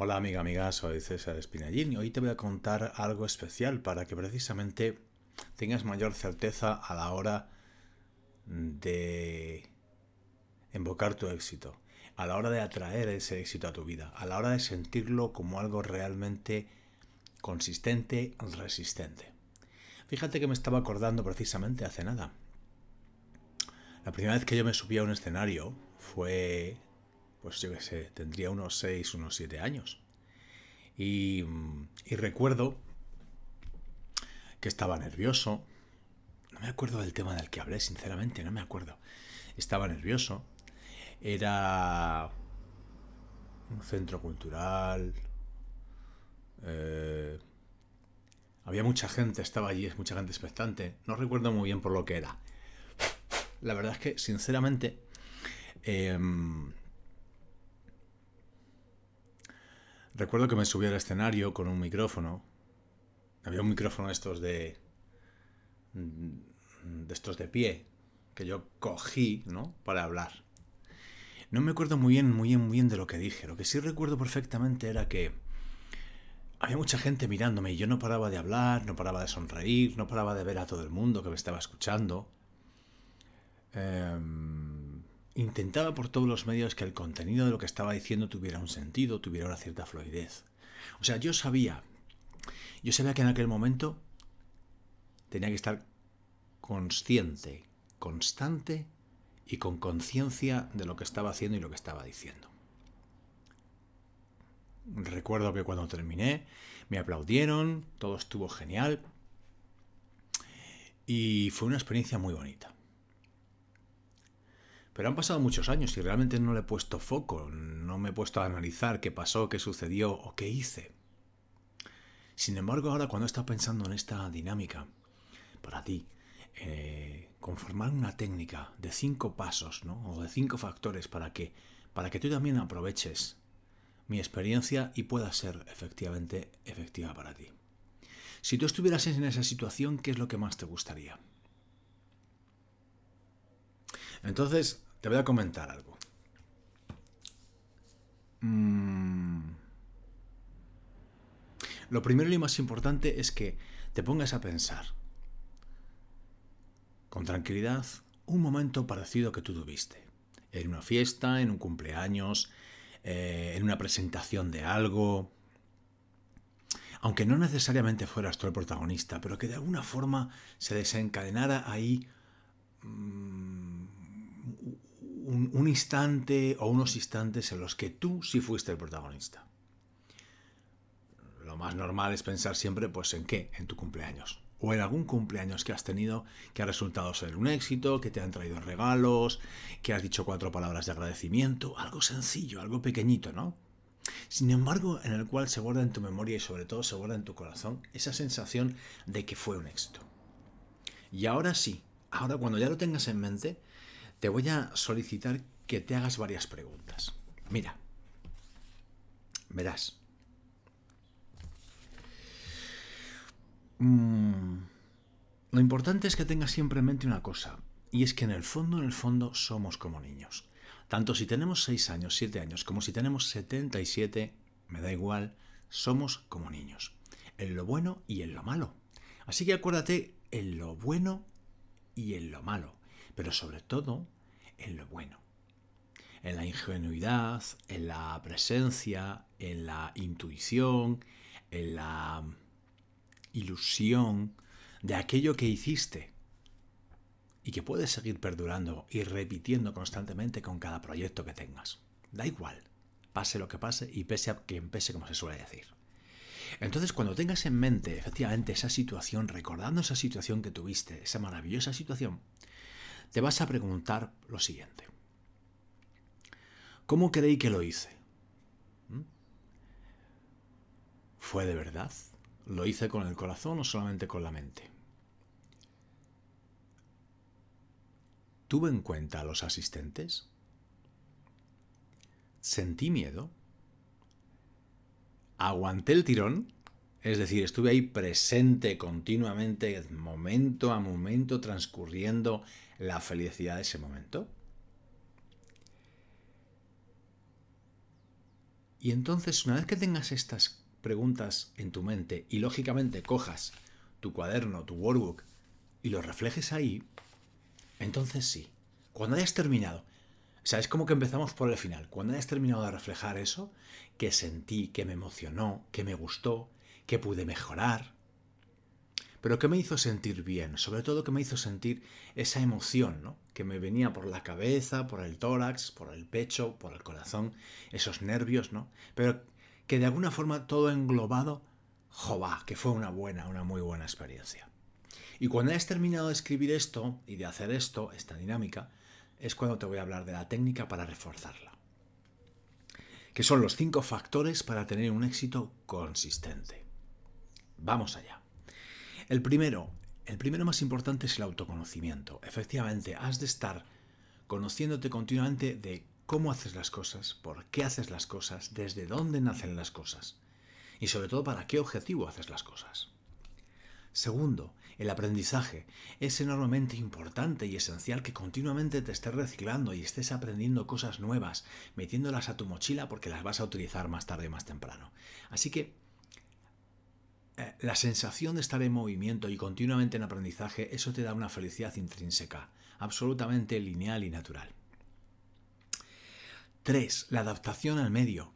Hola amiga, amiga, soy César Espinallín y hoy te voy a contar algo especial para que precisamente tengas mayor certeza a la hora de invocar tu éxito, a la hora de atraer ese éxito a tu vida, a la hora de sentirlo como algo realmente consistente, resistente. Fíjate que me estaba acordando precisamente hace nada. La primera vez que yo me subí a un escenario fue pues yo qué sé, tendría unos 6, unos 7 años. Y, y, recuerdo que estaba nervioso. No me acuerdo del tema del que hablé, sinceramente, no me acuerdo. Estaba nervioso. Era un centro cultural. Eh, había mucha gente, estaba allí, es mucha gente expectante. No recuerdo muy bien por lo que era. La verdad es que, sinceramente, eh, Recuerdo que me subí al escenario con un micrófono. Había un micrófono estos de. de estos de pie. que yo cogí, ¿no? Para hablar. No me acuerdo muy bien, muy bien, muy bien de lo que dije. Lo que sí recuerdo perfectamente era que. Había mucha gente mirándome y yo no paraba de hablar, no paraba de sonreír, no paraba de ver a todo el mundo que me estaba escuchando. Eh, intentaba por todos los medios que el contenido de lo que estaba diciendo tuviera un sentido, tuviera una cierta fluidez. O sea, yo sabía, yo sabía que en aquel momento tenía que estar consciente, constante y con conciencia de lo que estaba haciendo y lo que estaba diciendo. Recuerdo que cuando terminé me aplaudieron, todo estuvo genial y fue una experiencia muy bonita. Pero han pasado muchos años y realmente no le he puesto foco, no me he puesto a analizar qué pasó, qué sucedió o qué hice. Sin embargo, ahora cuando he estado pensando en esta dinámica, para ti, eh, conformar una técnica de cinco pasos, ¿no? O de cinco factores para que, para que tú también aproveches mi experiencia y pueda ser efectivamente efectiva para ti. Si tú estuvieras en esa situación, ¿qué es lo que más te gustaría? Entonces, te voy a comentar algo. Mm. Lo primero y más importante es que te pongas a pensar con tranquilidad un momento parecido que tú tuviste. En una fiesta, en un cumpleaños, eh, en una presentación de algo. Aunque no necesariamente fueras tú el protagonista, pero que de alguna forma se desencadenara ahí mm, un, instante o unos instantes en los que tú sí fuiste el protagonista. Lo más normal es pensar siempre, pues, ¿en qué? En tu cumpleaños. O en algún cumpleaños que has tenido que ha resultado ser un éxito, que te han traído regalos, que has dicho cuatro palabras de agradecimiento, algo sencillo, algo pequeñito, ¿no? Sin embargo, en el cual se guarda en tu memoria y sobre todo se guarda en tu corazón esa sensación de que fue un éxito. Y ahora sí, ahora cuando ya lo tengas en mente, te voy a solicitar que te hagas varias preguntas. Mira, verás. Mm, lo importante es que tengas siempre en mente una cosa, y es que en el fondo, en el fondo, somos como niños. Tanto si tenemos 6 años, 7 años, como si tenemos 77, me da igual, somos como niños. En lo bueno y en lo malo. Así que acuérdate en lo bueno y en lo malo pero sobre todo en lo bueno, en la ingenuidad, en la presencia, en la intuición, en la ilusión de aquello que hiciste y que puedes seguir perdurando y repitiendo constantemente con cada proyecto que tengas. Da igual, pase lo que pase y pese a que pese como se suele decir. Entonces, cuando tengas en mente efectivamente esa situación, recordando esa situación que tuviste, esa maravillosa situación, te vas a preguntar lo siguiente. ¿Cómo creí que lo hice? ¿Mm? ¿Fue de verdad? ¿Lo hice con el corazón o solamente con la mente? ¿Tuve en cuenta a los asistentes? ¿Sentí miedo? ¿Aguanté el tirón? Es decir, estuve ahí presente continuamente, momento a momento, transcurriendo la felicidad de ese momento? Y entonces, una vez que tengas estas preguntas en tu mente y lógicamente cojas tu cuaderno, tu workbook y lo reflejes ahí, entonces sí, cuando hayas terminado, o sea, es como que empezamos por el final, cuando hayas terminado de reflejar eso, que sentí, que me emocionó, que me gustó, que pude mejorar, pero que me hizo sentir bien, sobre todo que me hizo sentir esa emoción, ¿no? Que me venía por la cabeza, por el tórax, por el pecho, por el corazón, esos nervios, ¿no? Pero que de alguna forma todo englobado, jova, que fue una buena, una muy buena experiencia. Y cuando hayas terminado de escribir esto y de hacer esto, esta dinámica, es cuando te voy a hablar de la técnica para reforzarla. Que son los cinco factores para tener un éxito consistente. Vamos allá. El primero, el primero más importante es el autoconocimiento. Efectivamente, has de estar conociéndote continuamente de cómo haces las cosas, por qué haces las cosas, desde dónde nacen las cosas y sobre todo para qué objetivo haces las cosas. Segundo, el aprendizaje. Es enormemente importante y esencial que continuamente te estés reciclando y estés aprendiendo cosas nuevas, metiéndolas a tu mochila porque las vas a utilizar más tarde o más temprano. Así que eh, la sensación de estar en movimiento y continuamente en aprendizaje, eso te da una felicidad intrínseca, absolutamente lineal y natural. 3. La adaptación al medio.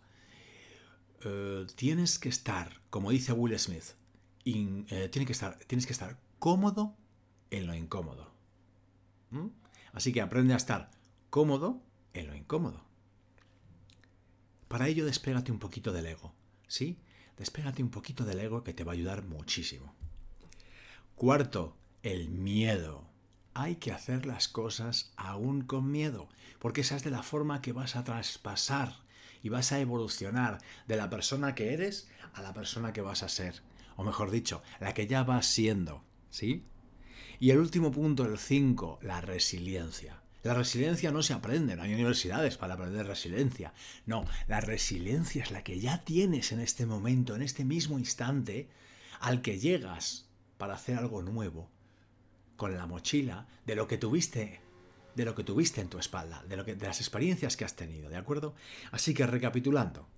Eh, tienes que estar, como dice Will Smith, eh, que estar, tienes que estar cómodo en lo incómodo. ¿Mm? Así que aprende a estar cómodo en lo incómodo. Para ello despégate un poquito del ego, ¿sí? despégate un poquito del ego que te va a ayudar muchísimo. Cuarto, el miedo. Hay que hacer las cosas aún con miedo, porque esa es de la forma que vas a traspasar y vas a evolucionar de la persona que eres a la persona que vas a ser, o mejor dicho, la que ya vas siendo, ¿sí? Y el último punto, el 5, la resiliencia. La resiliencia no se aprende, no hay universidades para aprender resiliencia. No, la resiliencia es la que ya tienes en este momento, en este mismo instante, al que llegas para hacer algo nuevo, con la mochila de lo que tuviste, de lo que tuviste en tu espalda, de, lo que, de las experiencias que has tenido, ¿de acuerdo? Así que recapitulando.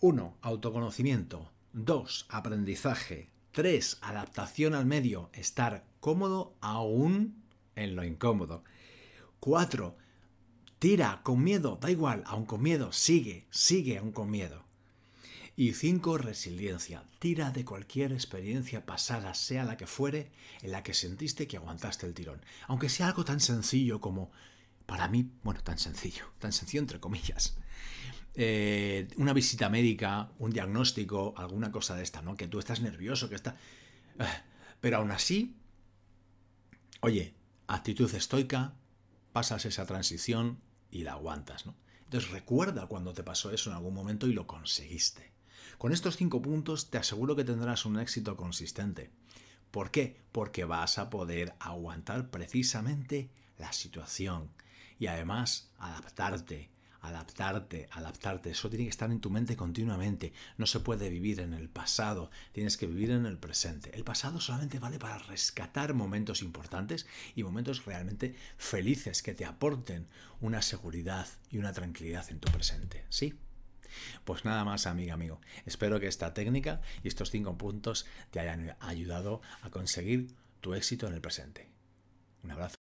1. Autoconocimiento. 2. Aprendizaje. 3. Adaptación al medio. Estar cómodo aún en lo incómodo. 4. Tira con miedo, da igual, aún con miedo, sigue, sigue aún con miedo. Y 5. Resiliencia. Tira de cualquier experiencia pasada, sea la que fuere, en la que sentiste que aguantaste el tirón. Aunque sea algo tan sencillo como, para mí, bueno, tan sencillo, tan sencillo entre comillas. Eh, una visita médica, un diagnóstico, alguna cosa de esta, ¿no? Que tú estás nervioso, que está... Eh, pero aún así, oye, actitud estoica, pasas esa transición y la aguantas, ¿no? Entonces recuerda cuando te pasó eso en algún momento y lo conseguiste. Con estos cinco puntos te aseguro que tendrás un éxito consistente. ¿Por qué? Porque vas a poder aguantar precisamente la situación y además adaptarte, adaptarte, adaptarte. Eso tiene que estar en tu mente continuamente. No se puede vivir en el pasado, tienes que vivir en el presente. El pasado solamente vale para rescatar momentos importantes y momentos realmente felices que te aporten una seguridad y una tranquilidad en tu presente. ¿Sí? Pues nada más, amiga, amigo. Espero que esta técnica y estos cinco puntos te hayan ayudado a conseguir tu éxito en el presente. Un abrazo.